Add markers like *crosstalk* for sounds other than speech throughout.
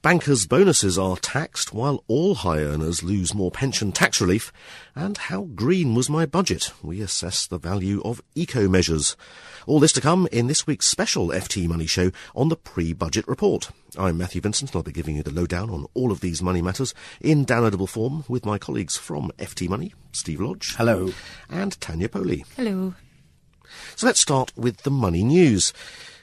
Bankers' bonuses are taxed while all high earners lose more pension tax relief. And how green was my budget? We assess the value of eco measures. All this to come in this week's special FT Money Show on the pre-budget report. I'm Matthew Vincent and I'll be giving you the lowdown on all of these money matters in downloadable form with my colleagues from FT Money, Steve Lodge. Hello. And Tanya Powley. Hello. So let's start with the money news.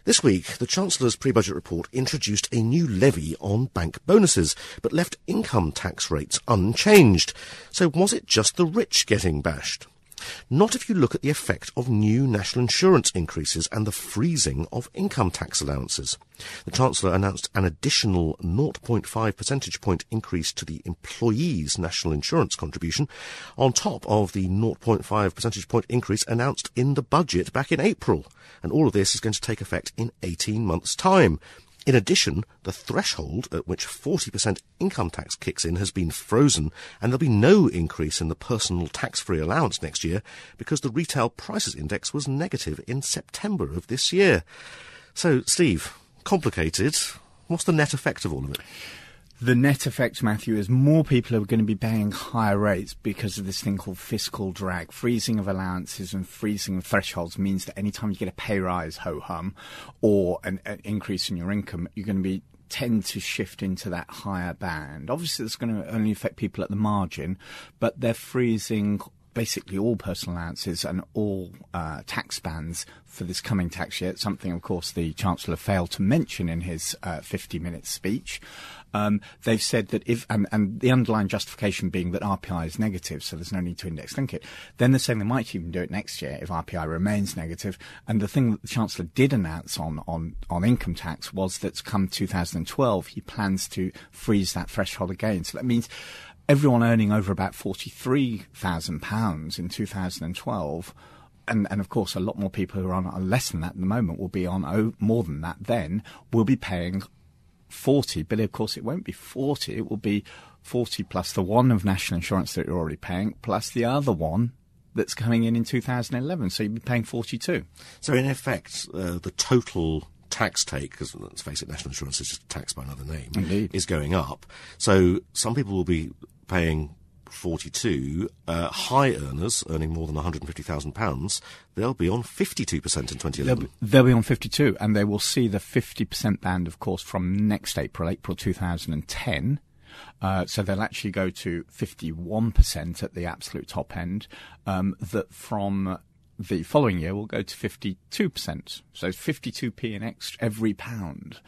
This week, the Chancellor's pre-budget report introduced a new levy on bank bonuses, but left income tax rates unchanged. So was it just the rich getting bashed? Not if you look at the effect of new national insurance increases and the freezing of income tax allowances. The Chancellor announced an additional 0.5 percentage point increase to the employees' national insurance contribution on top of the 0.5 percentage point increase announced in the budget back in April. And all of this is going to take effect in 18 months' time. In addition, the threshold at which 40% income tax kicks in has been frozen, and there'll be no increase in the personal tax-free allowance next year because the retail prices index was negative in September of this year. So, Steve, complicated. What's the net effect of all of it? The net effect, Matthew, is more people are going to be paying higher rates because of this thing called fiscal drag. Freezing of allowances and freezing of thresholds means that anytime you get a pay rise, ho hum, or an, an increase in your income, you're going to be tend to shift into that higher band. Obviously, it's going to only affect people at the margin, but they're freezing basically all personal allowances and all uh, tax bands for this coming tax year. Something, of course, the Chancellor failed to mention in his uh, 50 minute speech. Um, they've said that if, and, and, the underlying justification being that RPI is negative, so there's no need to index link it. Then they're saying they might even do it next year if RPI remains negative. And the thing that the Chancellor did announce on, on, on income tax was that come 2012, he plans to freeze that threshold again. So that means everyone earning over about £43,000 in 2012 and, and of course, a lot more people who are on less than that at the moment will be on more than that then, will be paying 40, but of course it won't be 40, it will be 40 plus the one of national insurance that you're already paying, plus the other one that's coming in in 2011. So you'll be paying 42. So in effect, uh, the total tax take, because let's face it, national insurance is just taxed by another name, Indeed. is going up. So some people will be paying 42, uh, high earners earning more than £150,000, they'll be on 52% in 2011. They'll be, they'll be on 52, and they will see the 50% band, of course, from next April, April 2010. Uh, so they'll actually go to 51% at the absolute top end. Um, that from the following year will go to 52%. So 52p in extra every pound.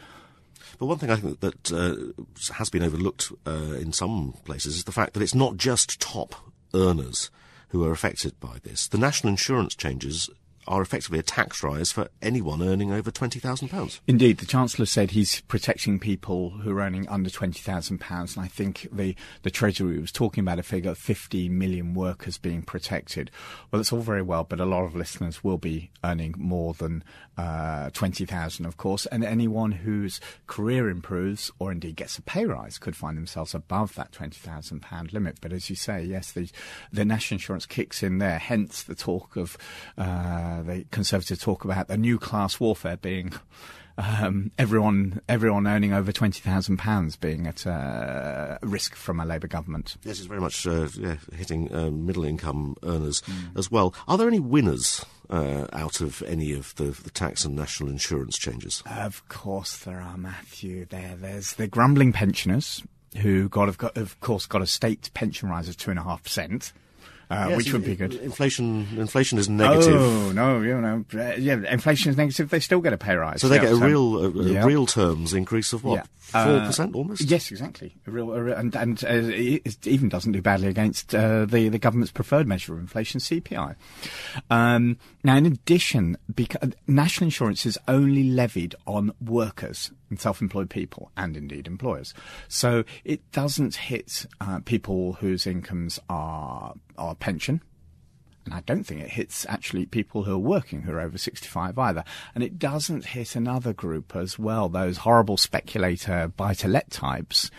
But one thing I think that, uh, has been overlooked uh, in some places is the fact that it's not just top earners who are affected by this. The national insurance changes are effectively a tax rise for anyone earning over £20,000. Indeed, the Chancellor said he's protecting people who are earning under £20,000, and I think the, the Treasury was talking about a figure of 50 million workers being protected. Well, it's all very well, but a lot of listeners will be earning more than uh, 20,000, of course, and anyone whose career improves or indeed gets a pay rise could find themselves above that £20,000 limit. But as you say, yes, the, the national insurance kicks in there, hence the talk of uh, the Conservative talk about the new class warfare being um, everyone everyone earning over twenty thousand pounds being at uh, risk from a Labour government. Yes, it's very much uh, yeah, hitting uh, middle income earners mm. as well. Are there any winners uh, out of any of the, the, tax and national insurance changes? Of course, there are, Matthew. There, there's the grumbling pensioners who got, of, of course, got a state pension rise of two and a half percent uh, yes, which would be good. Inflation, inflation is negative. Oh no, you know, uh, yeah, inflation is negative. They still get a pay rise. So they get a real, a, a real terms increase of what? Four yeah. percent uh, almost. Yes, exactly. A real, a real and and uh, it even doesn't do badly against uh, the the government's preferred measure of inflation, CPI. Um, now, in addition, because national insurance is only levied on workers and self-employed people, and indeed employers. So it doesn't hit uh, people whose incomes are are pension. And I don't think it hits actually people who are working who are over 65 either. And it doesn't hit another group as well, those horrible speculator buy to let types,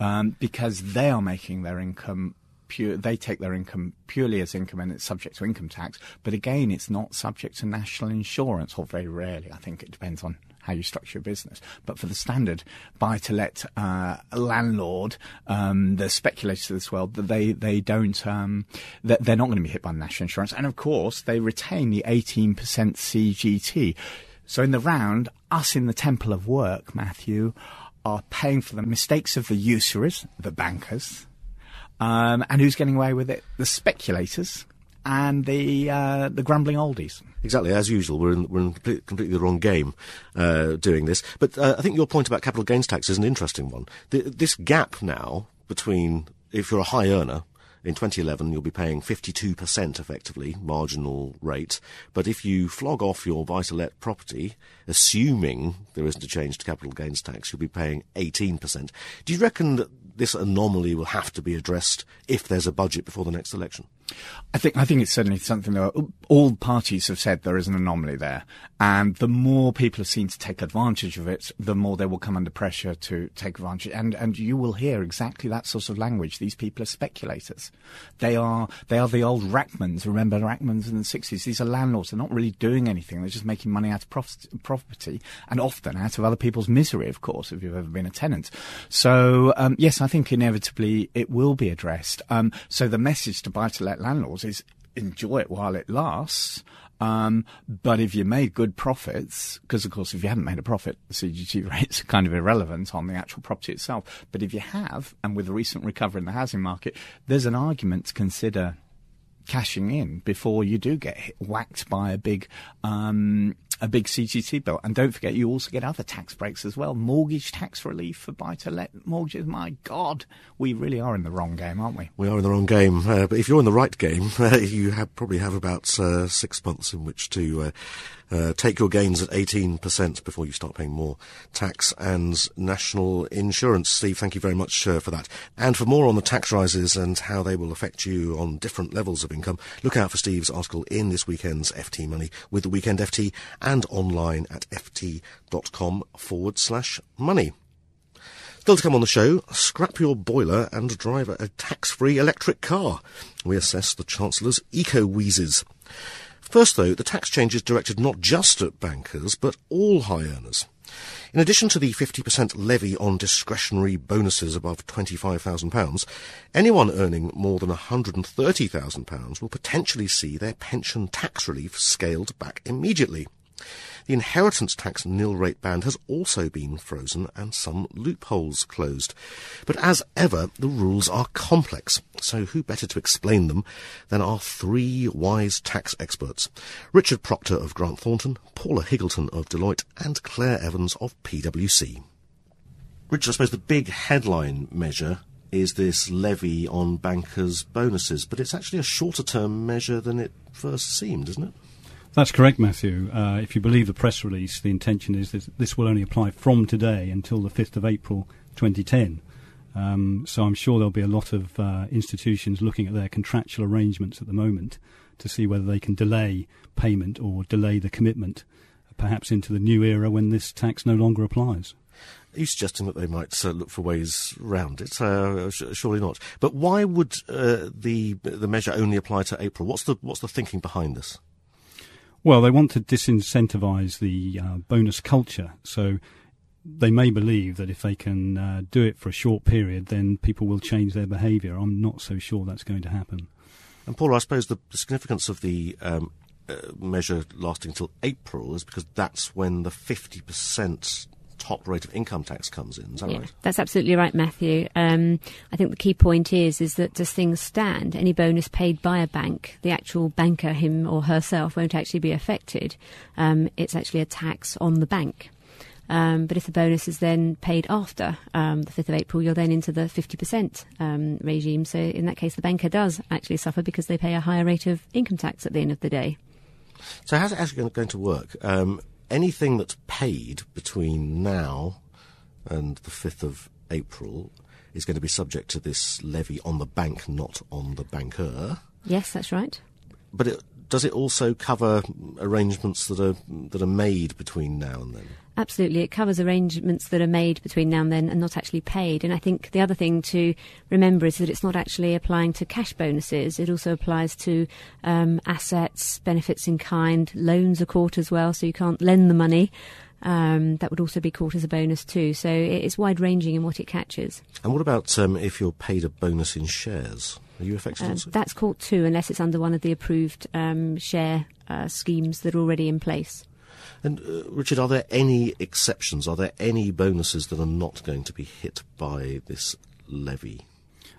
um, because they are making their income Pure, they take their income purely as income and it's subject to income tax. But again, it's not subject to national insurance, or very rarely. I think it depends on how you structure your business. But for the standard buy-to-let uh, landlord, um, the speculators as well, they they don't um, they're not going to be hit by national insurance, and of course they retain the 18% CGT. So in the round, us in the temple of work, Matthew, are paying for the mistakes of the usurers, the bankers, um, and who's getting away with it? The speculators and the uh, the grumbling oldies. Exactly, as usual, we're in, we're in completely, completely the wrong game uh, doing this. But uh, I think your point about capital gains tax is an interesting one. The, this gap now between if you're a high earner in 2011, you'll be paying 52% effectively, marginal rate. But if you flog off your buy-to-let property, assuming there isn't a change to capital gains tax, you'll be paying 18%. Do you reckon that this anomaly will have to be addressed if there's a budget before the next election? I think I think it's certainly something that all parties have said there is an anomaly there, and the more people are seen to take advantage of it, the more they will come under pressure to take advantage. And and you will hear exactly that sort of language. These people are speculators. They are they are the old Rachmans. Remember Rachmans in the sixties? These are landlords. They're not really doing anything. They're just making money out of property, and often out of other people's misery. Of course, if you've ever been a tenant. So um, yes, I think inevitably it will be addressed. Um, so the message to buy to let landlords is enjoy it while it lasts. Um, but if you made good profits, because of course, if you haven't made a profit, the CGT *laughs* rates are kind of irrelevant on the actual property itself. But if you have, and with the recent recovery in the housing market, there's an argument to consider cashing in before you do get hit, whacked by a big um, a big CGT bill. And don't forget, you also get other tax breaks as well. Mortgage tax relief for buy-to-let mortgages. My God, we really are in the wrong game, aren't we? We are in the wrong game. Uh, but if you're in the right game, uh, *laughs* you have, probably have about uh, six months in which to uh, take your gains at 18% before you start paying more tax and national insurance. Steve, thank you very much uh, for that. And for more on the tax rises and how they will affect you on different levels of income, look out for Steve's article in this weekend's FT Money with the Weekend FT and online at ft.com forward slash money. Still to come on the show, scrap your boiler and drive a tax-free electric car. We assess the Chancellor's eco-wheezes. First, though, the tax change is directed not just at bankers, but all high earners. In addition to the 50% levy on discretionary bonuses above £25,000, anyone earning more than £130,000 will potentially see their pension tax relief scaled back immediately. The inheritance tax nil rate band has also been frozen and some loopholes closed. But as ever, the rules are complex, so who better to explain them than our three wise tax experts? Richard Proctor of Grant Thornton, Paula Higgleton of Deloitte, and Claire Evans of PwC. Richard, I suppose the big headline measure is this levy on bankers' bonuses, but it's actually a shorter term measure than it first seemed, isn't it? That's correct, Matthew. Uh, if you believe the press release, the intention is that this will only apply from today until the 5th of April 2010. Um, so I'm sure there'll be a lot of uh, institutions looking at their contractual arrangements at the moment to see whether they can delay payment or delay the commitment, perhaps into the new era when this tax no longer applies. Are you suggesting that they might uh, look for ways round it? Uh, sh- surely not. But why would uh, the the measure only apply to April? What's the what's the thinking behind this? Well, they want to disincentivize the uh, bonus culture. So they may believe that if they can uh, do it for a short period, then people will change their behaviour. I'm not so sure that's going to happen. And Paul, I suppose the, the significance of the um, uh, measure lasting till April is because that's when the 50% top rate of income tax comes in. Is that yeah, right? That's absolutely right, Matthew. Um, I think the key point is is that as things stand, any bonus paid by a bank, the actual banker, him or herself, won't actually be affected. Um, it's actually a tax on the bank. Um, but if the bonus is then paid after um, the 5th of April, you're then into the 50% um, regime. So in that case, the banker does actually suffer because they pay a higher rate of income tax at the end of the day. So how's it actually going to work? Um, anything that's paid between now and the 5th of April is going to be subject to this levy on the bank, not on the banker. Yes, that's right. But it, does it also cover arrangements that are that are made between now and then? Absolutely, it covers arrangements that are made between now and then and not actually paid. And I think the other thing to remember is that it's not actually applying to cash bonuses. It also applies to um, assets, benefits in kind, loans are caught as well, so you can't lend the money. Um, that would also be caught as a bonus too. So it's wide ranging in what it catches. And what about um, if you're paid a bonus in shares? Are you affected also? that's caught too, unless it's under one of the approved um, share uh, schemes that are already in place. And uh, Richard, are there any exceptions? Are there any bonuses that are not going to be hit by this levy?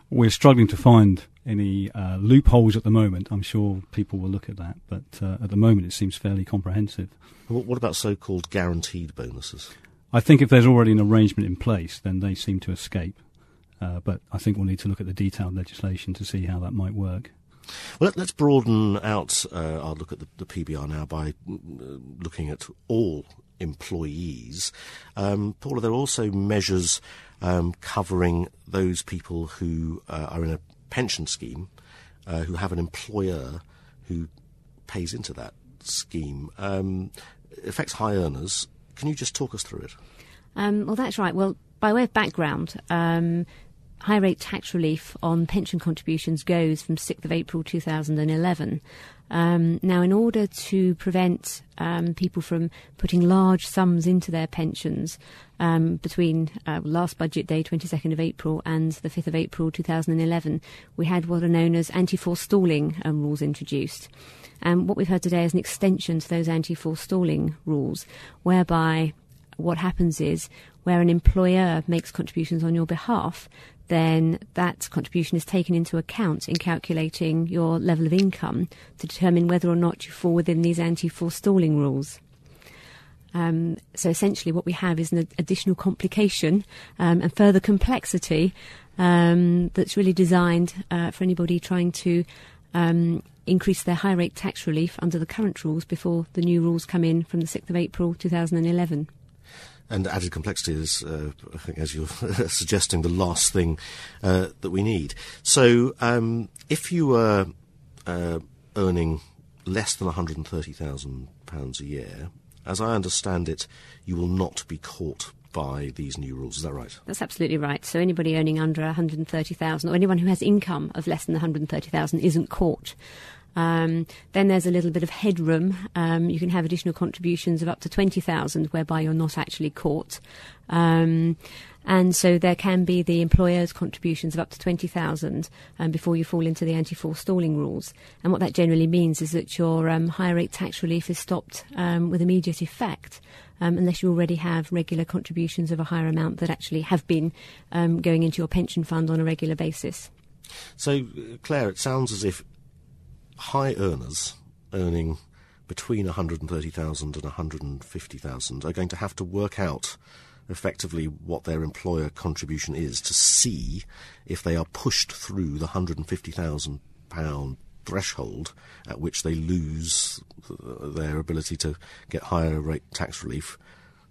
We're struggling to find any uh, loopholes at the moment. I'm sure people will look at that, but uh, at the moment it seems fairly comprehensive. What, about so-called guaranteed bonuses? I think if there's already an arrangement in place, then they seem to escape. Uh, but I think we'll need to look at the detailed legislation to see how that might work. Well, let, us broaden out uh, our look at the, the PBR now by uh, looking at all employees. Um, there are also measures um, covering those people who uh, are in a pension scheme, uh, who have an employer who pays into that scheme? Um, it affects high earners. Can you just talk us through it? Um, well, that's right. Well, by way of background, um, high rate tax relief on pension contributions goes from 6th of April 2011. Um, now, in order to prevent um, people from putting large sums into their pensions um, between uh, last budget day, 22nd of April, and the 5th of April 2011, we had what are known as anti-forestalling um, rules introduced. And what we've heard today is an extension to those anti-forestalling rules, whereby what happens is where an employer makes contributions on your behalf, then that contribution is taken into account in calculating your level of income to determine whether or not you fall within these anti forestalling rules. Um, so essentially, what we have is an additional complication um, and further complexity um, that's really designed uh, for anybody trying to um, increase their high rate tax relief under the current rules before the new rules come in from the 6th of April 2011. And added complexity is, uh, I think, as you're *laughs* suggesting, the last thing uh, that we need. So, um, if you were uh, earning less than £130,000 a year, as I understand it, you will not be caught by these new rules. Is that right? That's absolutely right. So anybody earning under 130,000 or anyone who has income of less than 130,000 isn't caught. Um, then there's a little bit of headroom. Um, you can have additional contributions of up to 20,000 whereby you're not actually caught. Um, and so there can be the employer's contributions of up to 20,000 um, before you fall into the anti-forestalling rules. And what that generally means is that your um, higher rate tax relief is stopped um, with immediate effect. Um, unless you already have regular contributions of a higher amount that actually have been um, going into your pension fund on a regular basis. So, uh, Claire, it sounds as if high earners earning between 130,000 and 150,000 are going to have to work out effectively what their employer contribution is to see if they are pushed through the 150,000 pound threshold at which they lose uh, their ability to get higher rate tax relief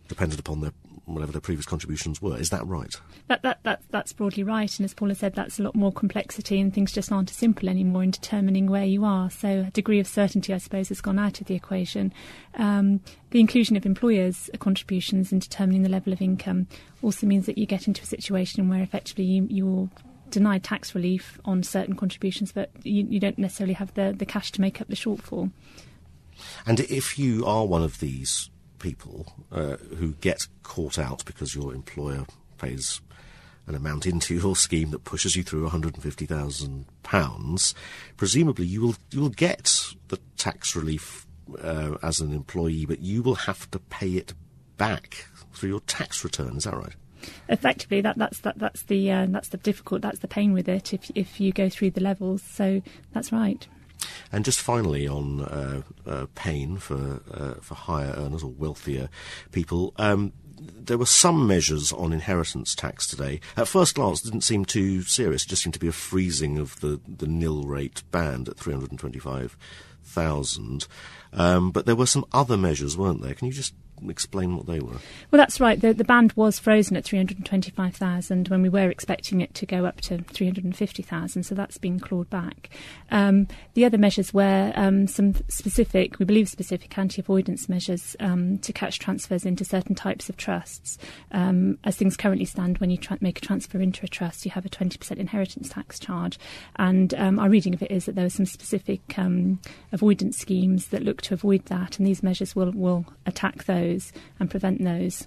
dependent upon their whatever their previous contributions were. Is that right? That, that, that, that's broadly right. And as Paula said, that's a lot more complexity and things just aren't as simple anymore in determining where you are. So a degree of certainty, I suppose, has gone out of the equation. Um, the inclusion of employers' contributions in determining the level of income also means that you get into a situation where effectively you, you're denied tax relief on certain contributions, but you, you don't necessarily have the, the cash to make up the shortfall. And if you are one of these people uh, who get caught out because your employer pays an amount into your scheme that pushes you through £150,000, presumably you will you will get the tax relief uh, as an employee, but you will have to pay it back through your tax return. Is that right? Effectively, that, that's that, that's the uh, that's the difficult that's the pain with it if if you go through the levels. So that's right. And just finally on uh, uh, pain for uh, for higher earners or wealthier people, um, there were some measures on inheritance tax today. At first glance, didn't seem too serious. It just seemed to be a freezing of the, the nil rate band at 325,000. Um, but there were some other measures, weren't there? Can you just explain what they were? Well, that's right. The, the band was frozen at 325,000 when we were expecting it to go up to 350,000, so that's been clawed back. Um, the other measures were um, some specific, we believe specific anti avoidance measures um, to catch transfers into certain types of trusts. Um, as things currently stand, when you tra- make a transfer into a trust, you have a 20% inheritance tax charge. And um, our reading of it is that there were some specific um, avoidance schemes that look to avoid that, and these measures will, will attack those those and prevent those.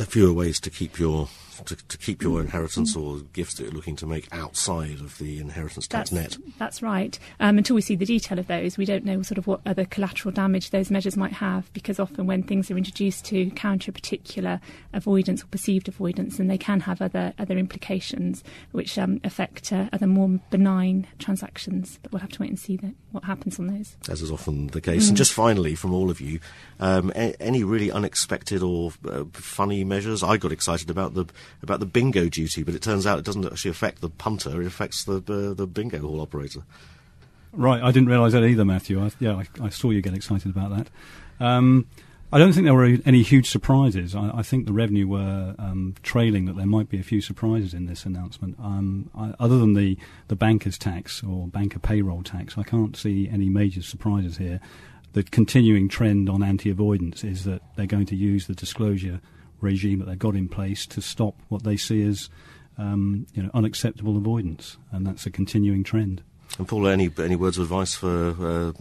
Are fewer ways to keep your to, to, keep your inheritance or gifts that you're looking to make outside of the inheritance tax that's, net. That's right. Um, until we see the detail of those, we don't know sort of what other collateral damage those measures might have. Because often when things are introduced to counter a particular avoidance or perceived avoidance, then they can have other other implications which um, affect uh, other more benign transactions. But we'll have to wait and see the, what happens on those. As is often the case. Mm. And just finally, from all of you, um, a- any really unexpected or uh, funny measures? I got excited about the about the bingo duty, but it turns out it doesn't actually affect the punter; it affects the uh, the bingo hall operator. Right, I didn't realise that either, Matthew. I, yeah, I, I, saw you get excited about that. Um, I don't think there were any huge surprises. I, I think the revenue were um, trailing that there might be a few surprises in this announcement. Um, I, other than the, the banker's tax or banker payroll tax, I can't see any major surprises here. The continuing trend on anti avoidance is that they're going to use the disclosure regime that they've got in place to stop what they see as um, you know, unacceptable avoidance, and that's a continuing trend. And Paul, any any words of advice for uh,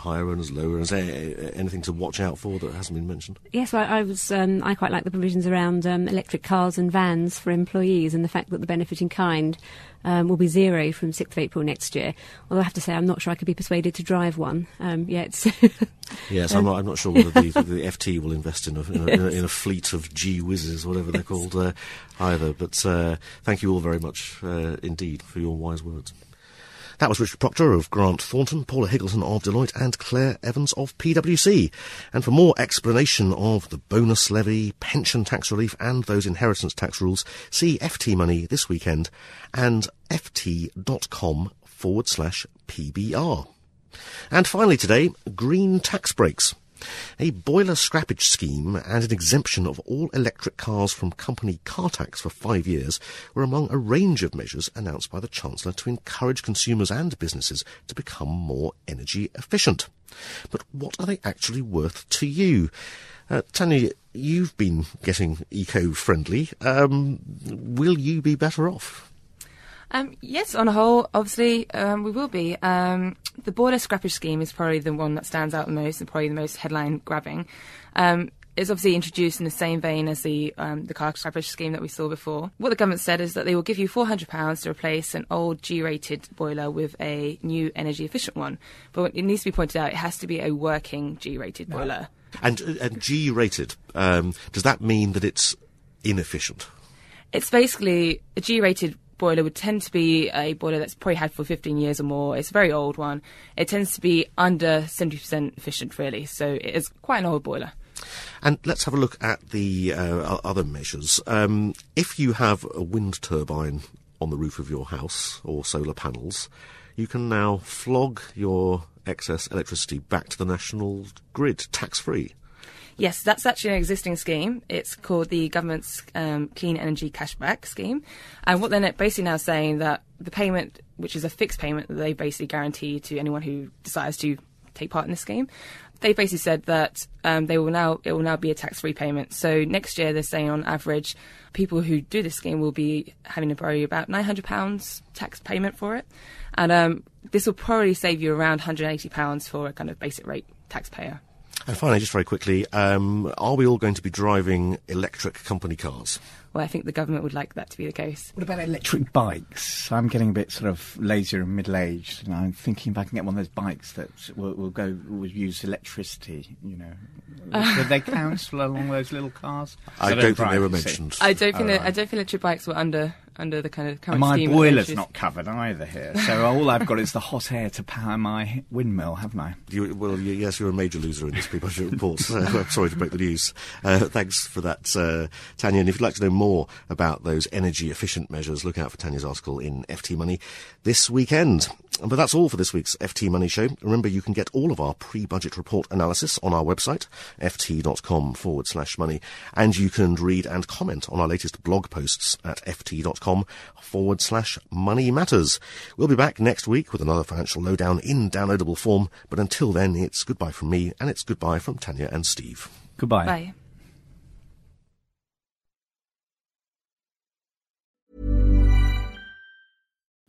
higher earners, lower earners? Anything to watch out for that hasn't been mentioned? Yes, I, I was. Um, I quite like the provisions around um, electric cars and vans for employees, and the fact that the benefit in kind um, will be zero from 6th of April next year. Although I have to say, I'm not sure I could be persuaded to drive one um, yet. *laughs* yes, I'm not. I'm not sure whether the, the FT will invest in a, in a, yes. in a, fleet of G-Wizzes, whatever they're called, uh, either. But uh, thank you all very much uh, indeed for your wise words. That was Richard Proctor of Grant Thornton, Paula Higgleton of Deloitte, and Claire Evans of PwC. And for more explanation of the bonus levy, pension tax relief, and those inheritance tax rules, see FT Money this weekend and ft.com forward slash PBR. And finally today, green tax breaks. A boiler scrappage scheme and an exemption of all electric cars from company car tax for five years were among a range of measures announced by the Chancellor to encourage consumers and businesses to become more energy efficient. But what are they actually worth to you? Uh, Tanya, you've been getting eco-friendly. Um, will you be better off? Um, yes, on a whole, obviously, um, we will be. Um, the boiler scrappage scheme is probably the one that stands out the most and probably the most headline grabbing. Um, it's obviously introduced in the same vein as the um, the car scrappage scheme that we saw before. What the government said is that they will give you £400 to replace an old G-rated boiler with a new energy efficient one. But it needs to be pointed out, it has to be a working G-rated boiler. And, and G-rated, um, does that mean that it's inefficient? It's basically a G-rated boiler would tend to be a boiler that's probably had for 15 years or more. It's a very old one. It tends to be under 70% efficient, really. So it is quite an old boiler. And let's have a look at the uh, other measures. Um, if you have a wind turbine on the roof of your house or solar panels, you can now flog your excess electricity back to the national grid tax free. Yes, that's actually an existing scheme. It's called the government's um, Clean Energy Cashback Scheme. And what they're basically now saying that the payment, which is a fixed payment that they basically guarantee to anyone who decides to take part in the scheme, they basically said that um, they will now it will now be a tax free payment. So next year they're saying on average, people who do this scheme will be having to borrow about nine hundred pounds tax payment for it, and um, this will probably save you around one hundred eighty pounds for a kind of basic rate taxpayer. And finally, just very quickly, um, are we all going to be driving electric company cars? Well, I think the government would like that to be the case. What about electric bikes? I'm getting a bit sort of lazier and middle-aged, and I'm thinking if I can get one of those bikes that will, will go will use electricity. You know, *laughs* do they count along those little cars? I, don't, think they were mentioned. I don't think Oh, that, right. I don't think electric bikes were under under the kind of current And my scheme. boiler's introduced. not covered either here, so all I've got is the hot air to power my windmill, haven't I? You, well, you, yes, you're a major loser in this pre-budget report. So *laughs* I'm sorry to break the news. Uh, thanks for that, uh, Tanya. And if you'd like to know more about those energy-efficient measures, look out for Tanya's article in FT Money this weekend. But that's all for this week's FT Money Show. Remember, you can get all of our pre-budget report analysis on our website, ft.com forward slash money. And you can read and comment on our latest blog posts at ft.com forward slash money matters. We'll be back next week with another financial lowdown in downloadable form. But until then, it's goodbye from me and it's goodbye from Tanya and Steve. Goodbye. Bye.